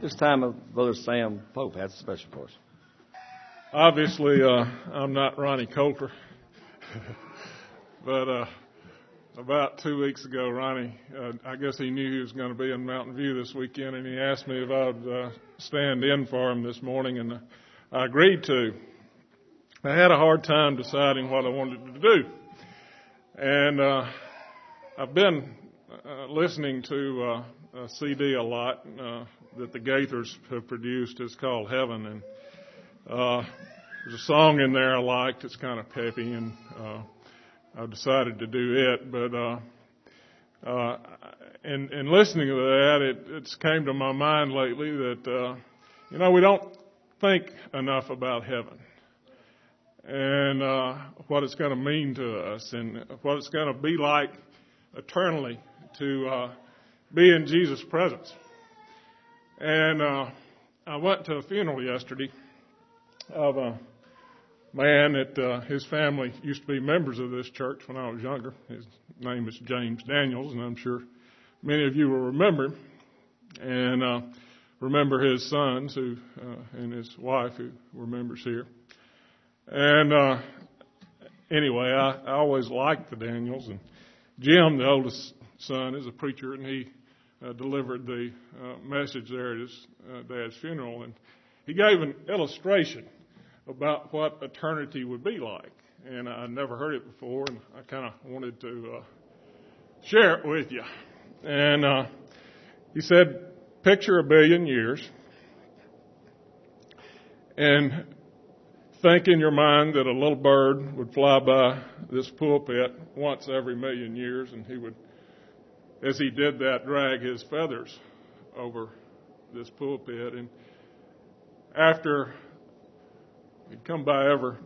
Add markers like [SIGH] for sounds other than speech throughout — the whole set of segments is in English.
This time, uh, Brother Sam Pope has a special for us. Obviously, uh, I'm not Ronnie Coulter, [LAUGHS] but uh, about two weeks ago, Ronnie, uh, I guess he knew he was going to be in Mountain View this weekend, and he asked me if I would uh, stand in for him this morning, and I agreed to. I had a hard time deciding what I wanted to do, and uh, I've been uh, listening to uh, a CD a lot uh, that the Gaithers have produced. is called Heaven, and uh, there's a song in there I liked. It's kind of peppy, and uh, I decided to do it. But uh, uh, in, in listening to that, it, it's came to my mind lately that uh, you know we don't think enough about heaven and uh, what it's going to mean to us, and what it's going to be like eternally to uh, be in Jesus' presence. And uh, I went to a funeral yesterday of a man that uh, his family used to be members of this church when I was younger. His name is James Daniels, and I'm sure many of you will remember him. and uh, remember his sons who uh, and his wife who were members here. And uh, anyway, I, I always liked the Daniels, and Jim, the oldest son, is a preacher, and he uh, delivered the uh, message there at his uh, dad's funeral, and he gave an illustration about what eternity would be like. And I never heard it before, and I kind of wanted to uh, share it with you. And uh, he said, Picture a billion years, and think in your mind that a little bird would fly by this pulpit once every million years, and he would, as he did that, drag his feathers over this pulpit. And after He'd come by every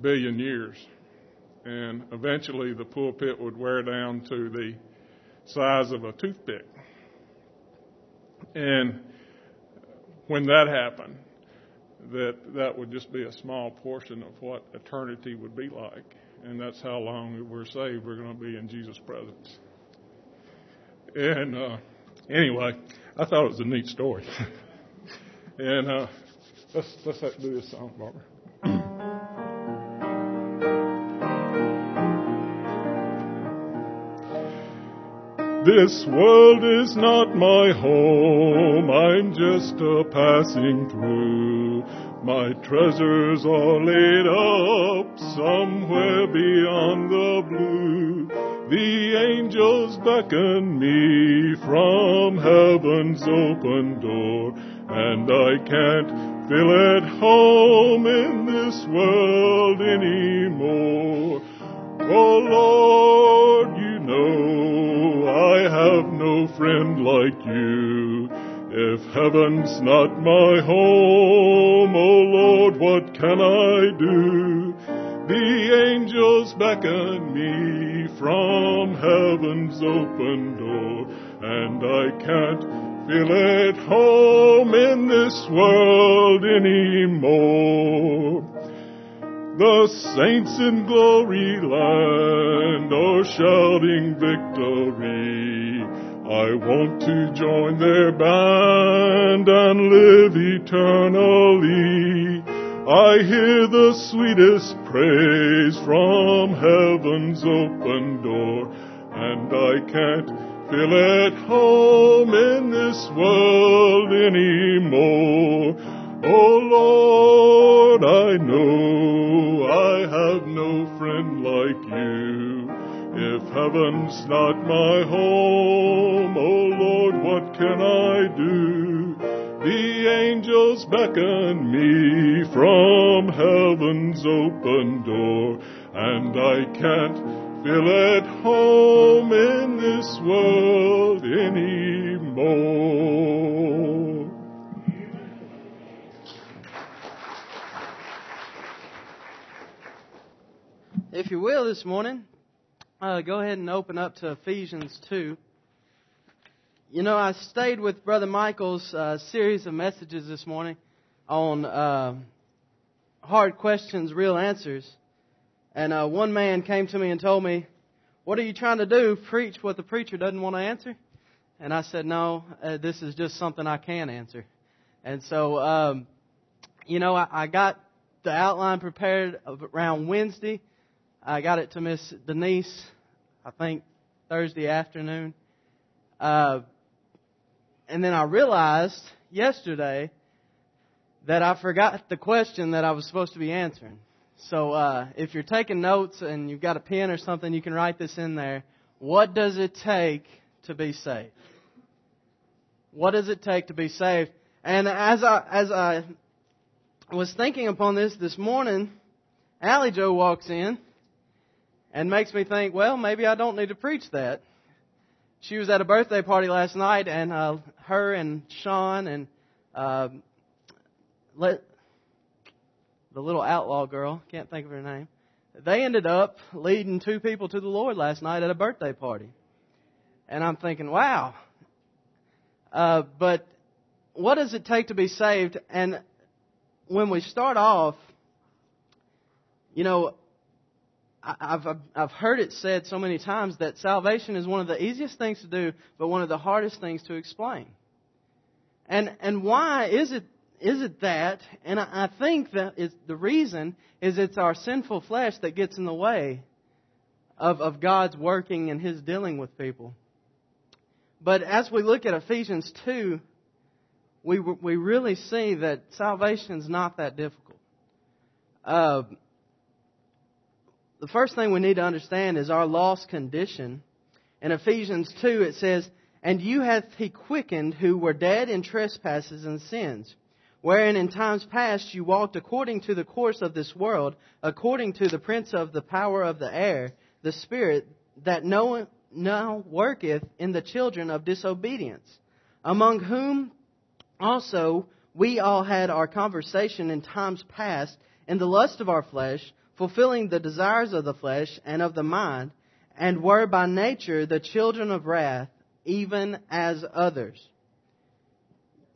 billion years. And eventually the pulpit would wear down to the size of a toothpick. And when that happened, that that would just be a small portion of what eternity would be like. And that's how long we're saved. We're going to be in Jesus' presence. And uh, anyway, I thought it was a neat story. [LAUGHS] and uh, let's let's do this song, Barbara. This world is not my home, I'm just a passing through. My treasures are laid up somewhere beyond the blue. The angels beckon me from heaven's open door, and I can't feel at home in this world anymore. Oh Lord, you know I have no friend like you. If heaven's not my home, oh Lord, what can I do? The angels beckon me from heaven's open door, and I can't feel at home in this world anymore. The saints in glory land are shouting victory. I want to join their band and live eternally. I hear the sweetest praise from heaven's open door, and I can't feel at home in this world anymore. Oh Lord, I know I have no friend like you. If heaven's not my home, oh Lord, what can I do? The angels beckon me from heaven's open door, and I can't feel at home in this world anymore. If you will, this morning, uh, go ahead and open up to Ephesians 2. You know, I stayed with Brother Michael's uh, series of messages this morning on uh, hard questions, real answers. And uh, one man came to me and told me, What are you trying to do? Preach what the preacher doesn't want to answer? And I said, No, uh, this is just something I can answer. And so, um, you know, I, I got the outline prepared around Wednesday. I got it to Miss Denise, I think Thursday afternoon. Uh, and then I realized yesterday that I forgot the question that I was supposed to be answering. So uh, if you're taking notes and you've got a pen or something, you can write this in there. What does it take to be saved? What does it take to be saved? And as I as I was thinking upon this this morning, Allie Joe walks in and makes me think, well, maybe I don't need to preach that. She was at a birthday party last night, and uh, her and Sean and uh, let the little outlaw girl, can't think of her name, they ended up leading two people to the Lord last night at a birthday party. And I'm thinking, wow. Uh, but what does it take to be saved? And when we start off, you know, I've, I've heard it said so many times that salvation is one of the easiest things to do, but one of the hardest things to explain. And, and why is it, is it that? And I, think that is, the reason is it's our sinful flesh that gets in the way of, of God's working and His dealing with people. But as we look at Ephesians 2, we, we really see that salvation is not that difficult. Uh, the first thing we need to understand is our lost condition. In Ephesians 2, it says, And you hath he quickened who were dead in trespasses and sins, wherein in times past you walked according to the course of this world, according to the prince of the power of the air, the spirit that no, now worketh in the children of disobedience, among whom also we all had our conversation in times past in the lust of our flesh, fulfilling the desires of the flesh and of the mind, and were by nature the children of wrath, even as others.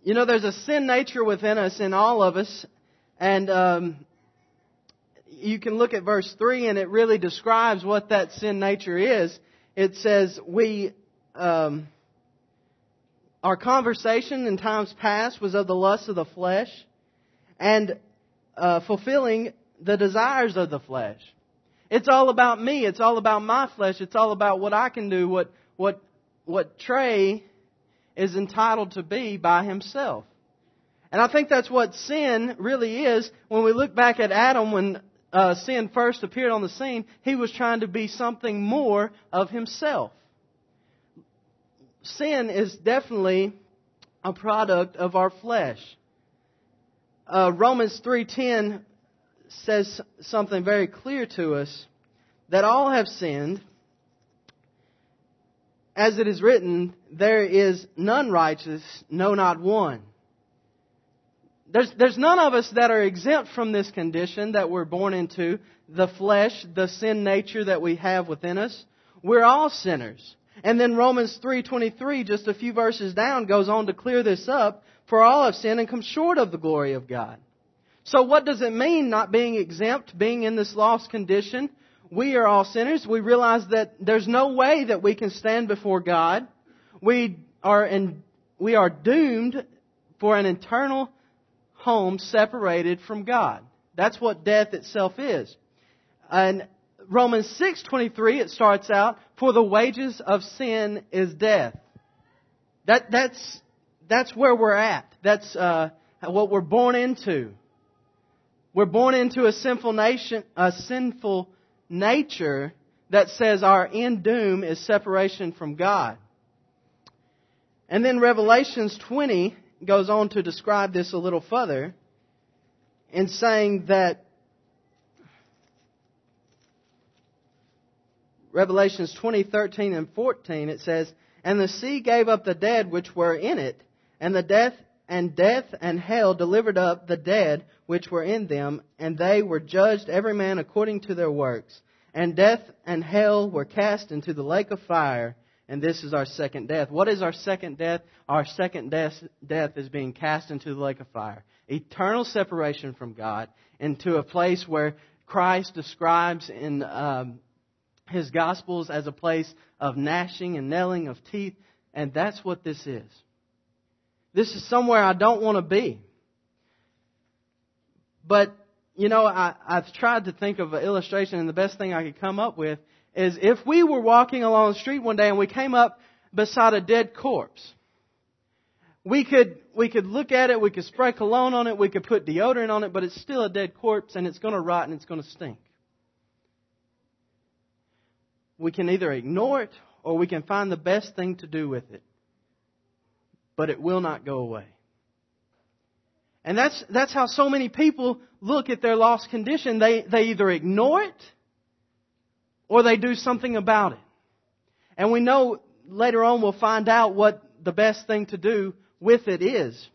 You know, there's a sin nature within us, in all of us, and um, you can look at verse 3 and it really describes what that sin nature is. It says, We. Um, our conversation in times past was of the lust of the flesh and uh, fulfilling the desires of the flesh. It's all about me. It's all about my flesh. It's all about what I can do, what, what, what Trey is entitled to be by himself. And I think that's what sin really is. When we look back at Adam, when uh, sin first appeared on the scene, he was trying to be something more of himself. Sin is definitely a product of our flesh. Uh, Romans 3:10 says something very clear to us that all have sinned. As it is written, there is none righteous, no, not one. There's, there's none of us that are exempt from this condition that we're born into, the flesh, the sin nature that we have within us. We're all sinners. And then Romans 3:23 just a few verses down goes on to clear this up, for all have sinned and come short of the glory of God. So what does it mean not being exempt, being in this lost condition? We are all sinners. We realize that there's no way that we can stand before God. We are in, we are doomed for an eternal home separated from God. That's what death itself is. And Romans 6:23 it starts out, "For the wages of sin is death." That that's that's where we're at. That's uh, what we're born into. We're born into a sinful nation, a sinful nature that says our end doom is separation from God. And then Revelations 20 goes on to describe this a little further in saying that Revelations 20, 13 and 14 it says, And the sea gave up the dead which were in it, and the death and death and hell delivered up the dead which were in them, and they were judged every man according to their works. And death and hell were cast into the lake of fire, and this is our second death. What is our second death? Our second death, death is being cast into the lake of fire. Eternal separation from God into a place where Christ describes in um, his Gospels as a place of gnashing and nailing of teeth, and that's what this is. This is somewhere I don't want to be. But, you know, I, I've tried to think of an illustration, and the best thing I could come up with is if we were walking along the street one day and we came up beside a dead corpse, we could, we could look at it, we could spray cologne on it, we could put deodorant on it, but it's still a dead corpse and it's going to rot and it's going to stink. We can either ignore it or we can find the best thing to do with it. But it will not go away. And that's, that's how so many people look at their lost condition. They, they either ignore it or they do something about it. And we know later on we'll find out what the best thing to do with it is.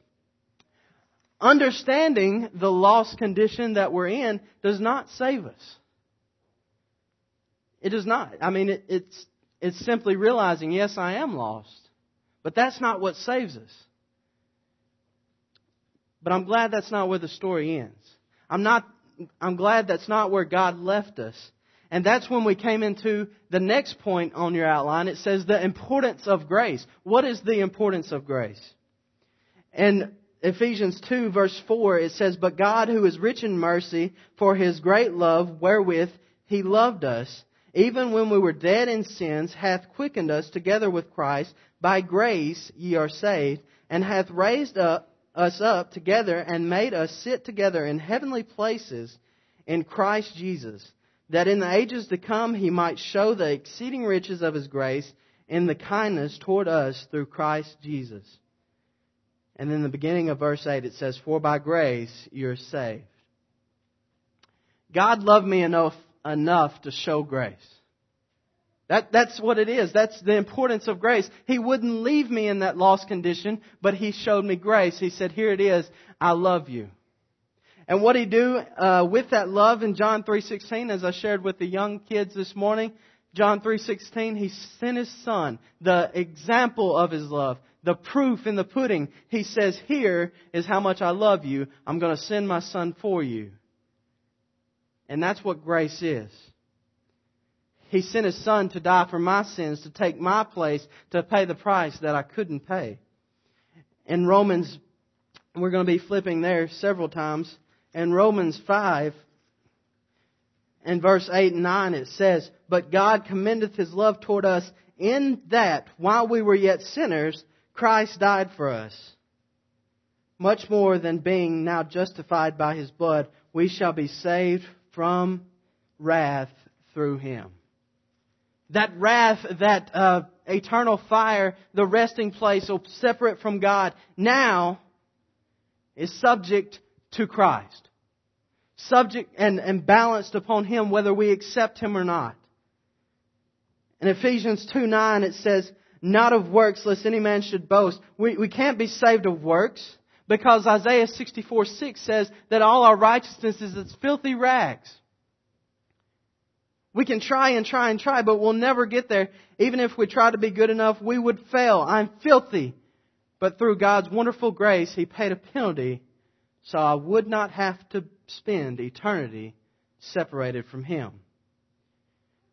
Understanding the lost condition that we're in does not save us. It does not. I mean, it, it's, it's simply realizing, yes, I am lost. But that's not what saves us. But I'm glad that's not where the story ends. I'm not, I'm glad that's not where God left us. And that's when we came into the next point on your outline. It says the importance of grace. What is the importance of grace? In Ephesians 2 verse 4, it says, But God who is rich in mercy for his great love wherewith he loved us, even when we were dead in sins, hath quickened us together with Christ. By grace ye are saved, and hath raised up us up together and made us sit together in heavenly places in Christ Jesus, that in the ages to come he might show the exceeding riches of his grace in the kindness toward us through Christ Jesus. And in the beginning of verse 8 it says, For by grace you're saved. God loved me enough, enough to show grace. That, that's what it is. That's the importance of grace. He wouldn't leave me in that lost condition, but He showed me grace. He said, here it is. I love you. And what He do uh, with that love in John 3.16, as I shared with the young kids this morning, John 3.16, He sent His Son, the example of His love, the proof in the pudding. He says, here is how much I love you. I'm going to send my Son for you. And that's what grace is. He sent His Son to die for my sins, to take my place, to pay the price that I couldn't pay. In Romans, we're going to be flipping there several times. In Romans 5, in verse 8 and 9, it says, But God commendeth His love toward us in that, while we were yet sinners, Christ died for us. Much more than being now justified by His blood, we shall be saved from wrath through Him that wrath, that uh, eternal fire, the resting place separate from God, now is subject to Christ. Subject and, and balanced upon Him whether we accept Him or not. In Ephesians 2 9 it says, Not of works lest any man should boast. We, we can't be saved of works because Isaiah 64 6 says that all our righteousness is as filthy rags. We can try and try and try, but we'll never get there. Even if we try to be good enough, we would fail. I'm filthy. But through God's wonderful grace, He paid a penalty so I would not have to spend eternity separated from Him.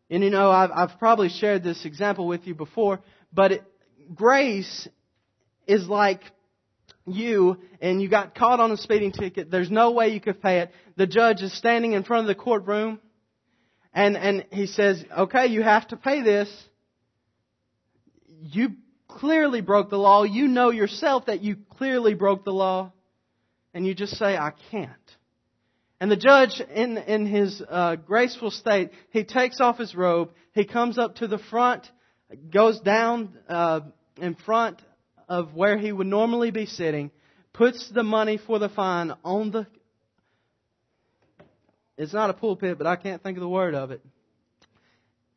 And you know, I've, I've probably shared this example with you before, but it, grace is like you and you got caught on a speeding ticket. There's no way you could pay it. The judge is standing in front of the courtroom and, and he says, okay, you have to pay this. You clearly broke the law. You know yourself that you clearly broke the law. And you just say, I can't. And the judge, in, in his uh, graceful state, he takes off his robe. He comes up to the front, goes down uh, in front of where he would normally be sitting, puts the money for the fine on the it's not a pulpit, but I can't think of the word of it.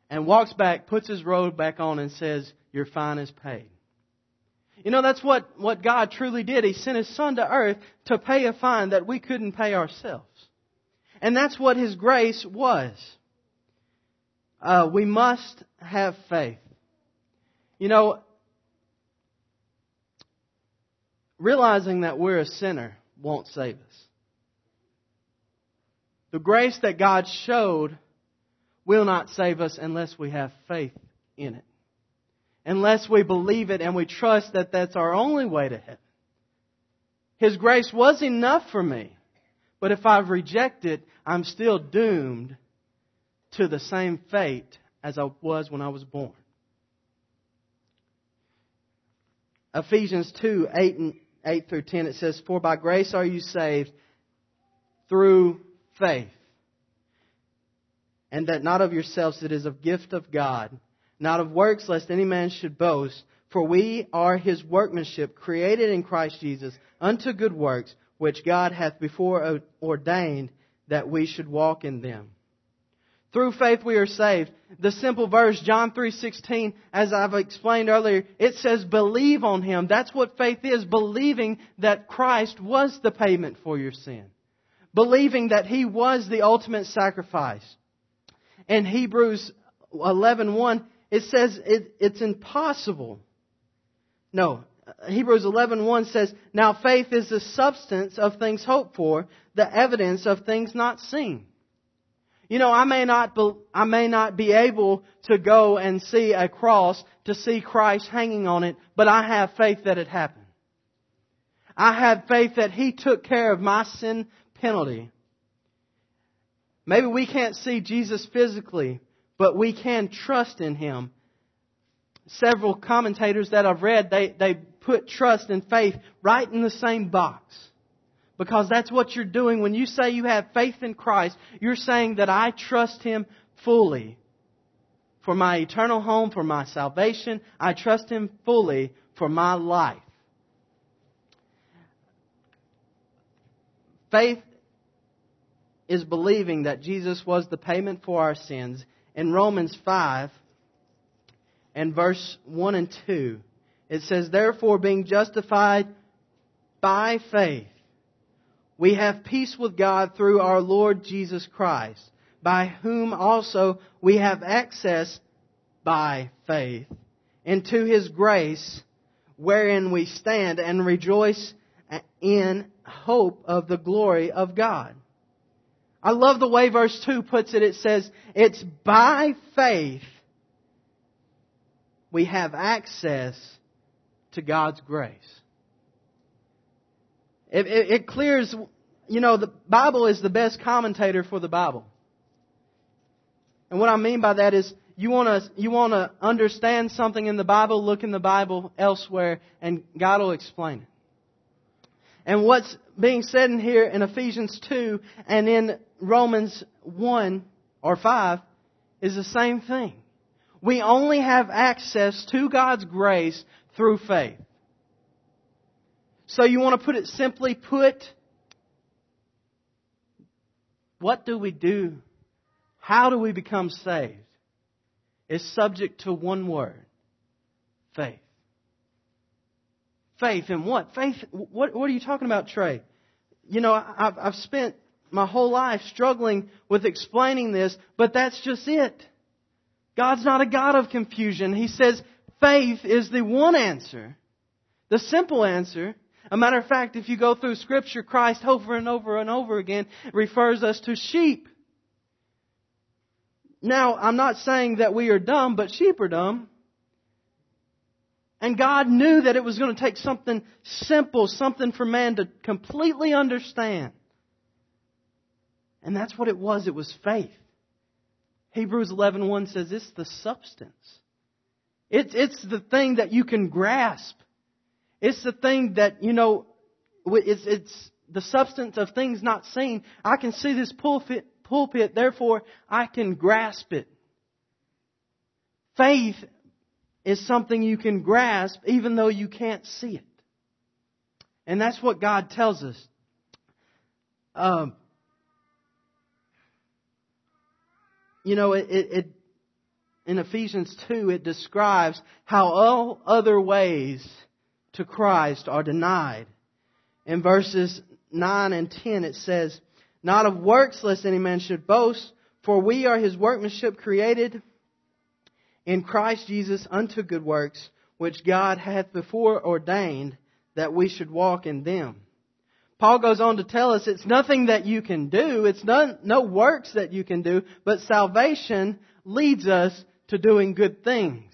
And walks back, puts his robe back on, and says, Your fine is paid. You know, that's what, what God truly did. He sent His Son to earth to pay a fine that we couldn't pay ourselves. And that's what His grace was. Uh, we must have faith. You know, realizing that we're a sinner won't save us. The grace that God showed will not save us unless we have faith in it. Unless we believe it and we trust that that's our only way to heaven. His grace was enough for me. But if I reject it, I'm still doomed to the same fate as I was when I was born. Ephesians 2, 8, and 8 through 10, it says, For by grace are you saved through faith. And that not of yourselves, it is a gift of God, not of works, lest any man should boast. For we are his workmanship, created in Christ Jesus, unto good works, which God hath before ordained that we should walk in them. Through faith we are saved. The simple verse, John 3.16, as I've explained earlier, it says believe on Him. That's what faith is, believing that Christ was the payment for your sin. Believing that He was the ultimate sacrifice. In Hebrews 11.1, it says it, it's impossible. No, Hebrews 11.1 says, Now faith is the substance of things hoped for, the evidence of things not seen. You know, I may not be, I may not be able to go and see a cross to see Christ hanging on it, but I have faith that it happened. I have faith that He took care of my sin penalty. Maybe we can't see Jesus physically, but we can trust in Him. Several commentators that I've read, they, they put trust and faith right in the same box. Because that's what you're doing. When you say you have faith in Christ, you're saying that I trust Him fully for my eternal home, for my salvation. I trust Him fully for my life. Faith is believing that Jesus was the payment for our sins. In Romans 5 and verse 1 and 2, it says, Therefore, being justified by faith, we have peace with God through our Lord Jesus Christ, by whom also we have access by faith into His grace, wherein we stand and rejoice in hope of the glory of God. I love the way verse 2 puts it. It says, it's by faith we have access to God's grace. It, it, it clears, you know, the Bible is the best commentator for the Bible. And what I mean by that is you want to you want to understand something in the Bible, look in the Bible elsewhere, and God will explain it. And what's being said in here in Ephesians 2 and in Romans 1 or 5 is the same thing. We only have access to God's grace through faith. So you want to put it simply put, what do we do? How do we become saved? It's subject to one word faith. Faith in what? Faith, what, what are you talking about, Trey? You know, I've, I've spent my whole life struggling with explaining this, but that's just it. God's not a God of confusion. He says faith is the one answer, the simple answer a matter of fact, if you go through Scripture, Christ over and over and over again refers us to sheep. Now, I'm not saying that we are dumb, but sheep are dumb. And God knew that it was going to take something simple, something for man to completely understand. And that's what it was. It was faith. Hebrews 11.1 says it's the substance. It's, it's the thing that you can grasp. It's the thing that, you know, it's, it's the substance of things not seen. I can see this pulpit, pulpit, therefore I can grasp it. Faith is something you can grasp even though you can't see it. And that's what God tells us. Um, you know, it, it, it, in Ephesians 2, it describes how all other ways to Christ are denied. In verses 9 and 10 it says, Not of works lest any man should boast, for we are his workmanship created in Christ Jesus unto good works, which God hath before ordained that we should walk in them. Paul goes on to tell us it's nothing that you can do, it's no, no works that you can do, but salvation leads us to doing good things.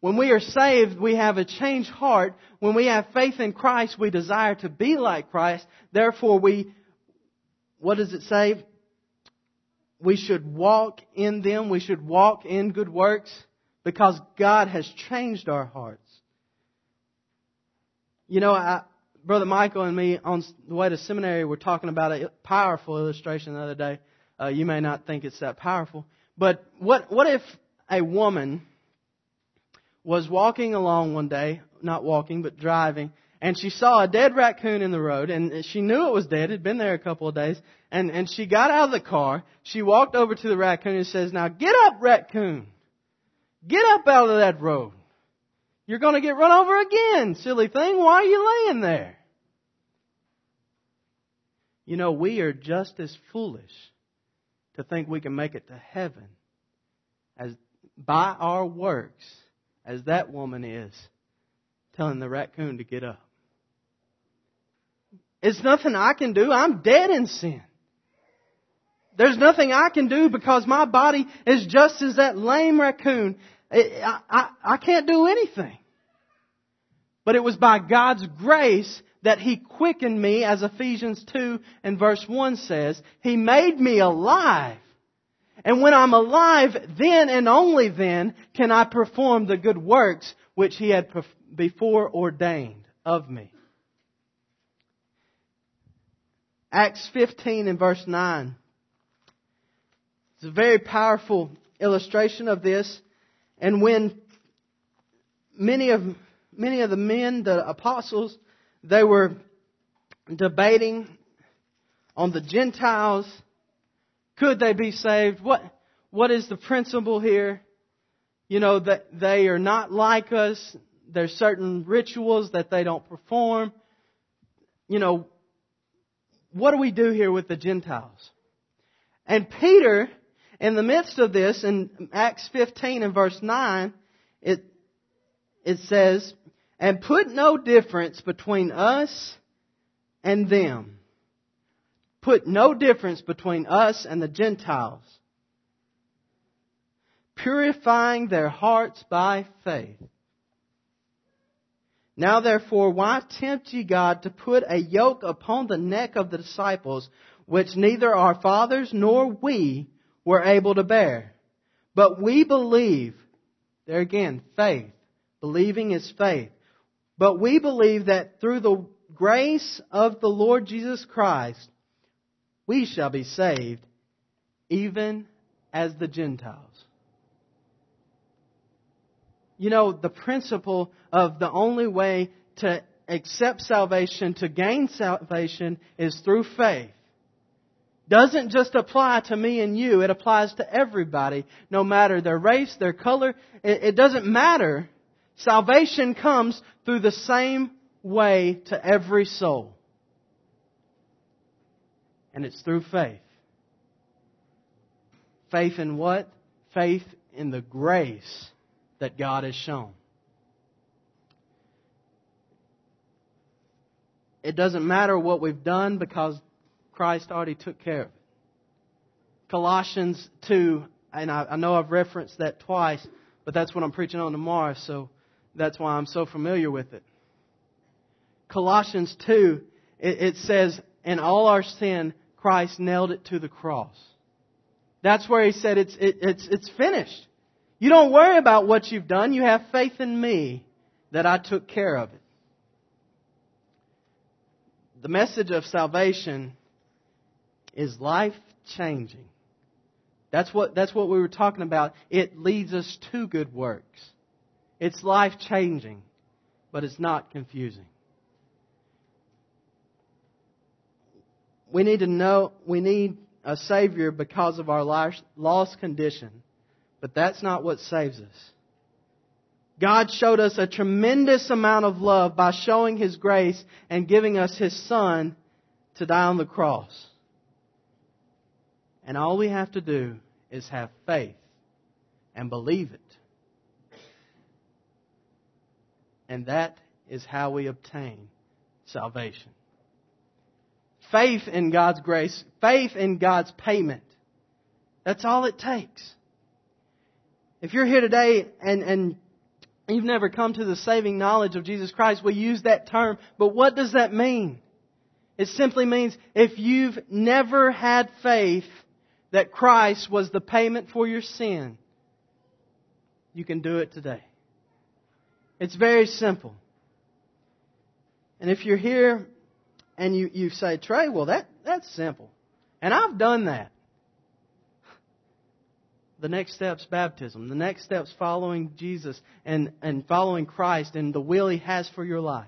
When we are saved, we have a changed heart. When we have faith in Christ, we desire to be like Christ. Therefore, we, what does it say? We should walk in them. We should walk in good works because God has changed our hearts. You know, I, Brother Michael and me on the way to seminary were talking about a powerful illustration the other day. Uh, you may not think it's that powerful, but what what if a woman was walking along one day, not walking, but driving, and she saw a dead raccoon in the road, and she knew it was dead. It had been there a couple of days, and, and she got out of the car. She walked over to the raccoon and says, now get up, raccoon. Get up out of that road. You're going to get run over again, silly thing. Why are you laying there? You know, we are just as foolish to think we can make it to heaven as by our works as that woman is telling the raccoon to get up. It's nothing I can do. I'm dead in sin. There's nothing I can do because my body is just as that lame raccoon. I, I, I can't do anything. But it was by God's grace that He quickened me, as Ephesians 2 and verse 1 says. He made me alive. And when I'm alive, then and only then can I perform the good works which He had before ordained of me. Acts 15 and verse 9. It's a very powerful illustration of this. And when many of, many of the men, the apostles, they were debating on the Gentiles could they be saved? What, what is the principle here? You know, that they are not like us. There's certain rituals that they don't perform. You know, what do we do here with the Gentiles? And Peter, in the midst of this, in Acts 15 and verse 9, it, it says, and put no difference between us and them put no difference between us and the Gentiles, purifying their hearts by faith. Now therefore, why tempt ye God to put a yoke upon the neck of the disciples, which neither our fathers nor we were able to bear? But we believe, there again, faith. Believing is faith. But we believe that through the grace of the Lord Jesus Christ, we shall be saved, even as the Gentiles. You know, the principle of the only way to accept salvation, to gain salvation, is through faith. Doesn't just apply to me and you, it applies to everybody, no matter their race, their color, it, doesn't matter. Salvation comes through the same way to every soul and it's through faith. Faith in what? Faith in the grace that God has shown. It doesn't matter what we've done because Christ already took care of it. Colossians 2, and I, I know I've referenced that twice, but that's what I'm preaching on tomorrow, so that's why I'm so familiar with it. Colossians 2, it, it says, in all our sin, Christ nailed it to the cross. That's where he said it's, it, it's, it's finished. You don't worry about what you've done. You have faith in me that I took care of it. The message of salvation is life changing. That's what, that's what we were talking about. It leads us to good works. It's life changing, but it's not confusing. we need to know we need a Savior because of our lost condition. But that's not what saves us. God showed us a tremendous amount of love by showing His grace and giving us His Son to die on the cross. And all we have to do is have faith and believe it. And that is how we obtain salvation faith in God's grace, faith in God's payment. That's all it takes. If you're here today and, and, you've never come to the saving knowledge of Jesus Christ, we use that term. But what does that mean? It simply means if you've never had faith that Christ was the payment for your sin, you can do it today. It's very simple. And if you're here and you, you say, Trey, well, that, that's simple. And I've done that. The next step's baptism. The next step's following Jesus and, and following Christ and the will He has for your life.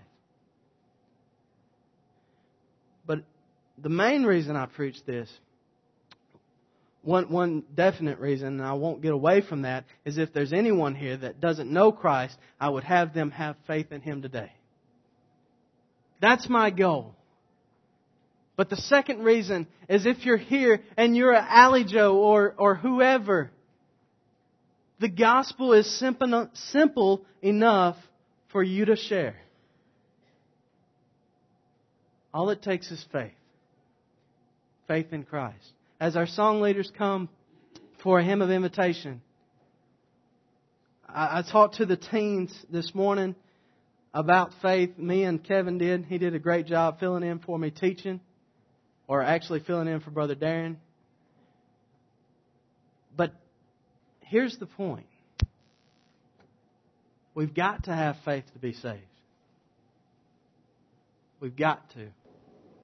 But the main reason I preach this, one, one definite reason, and I won't get away from that, is if there's anyone here that doesn't know Christ, I would have them have faith in Him today. That's my goal. But the second reason is if you're here and you're an Allie Joe or, or whoever, the gospel is simple, enough for you to share. All it takes is faith. Faith in Christ. As our song leaders come for a hymn of invitation, I, I talked to the teens this morning about faith. Me and Kevin did. He did a great job filling in for me teaching, or actually filling in for Brother Darren. But here's the point we've got to have faith to be saved. We've got to.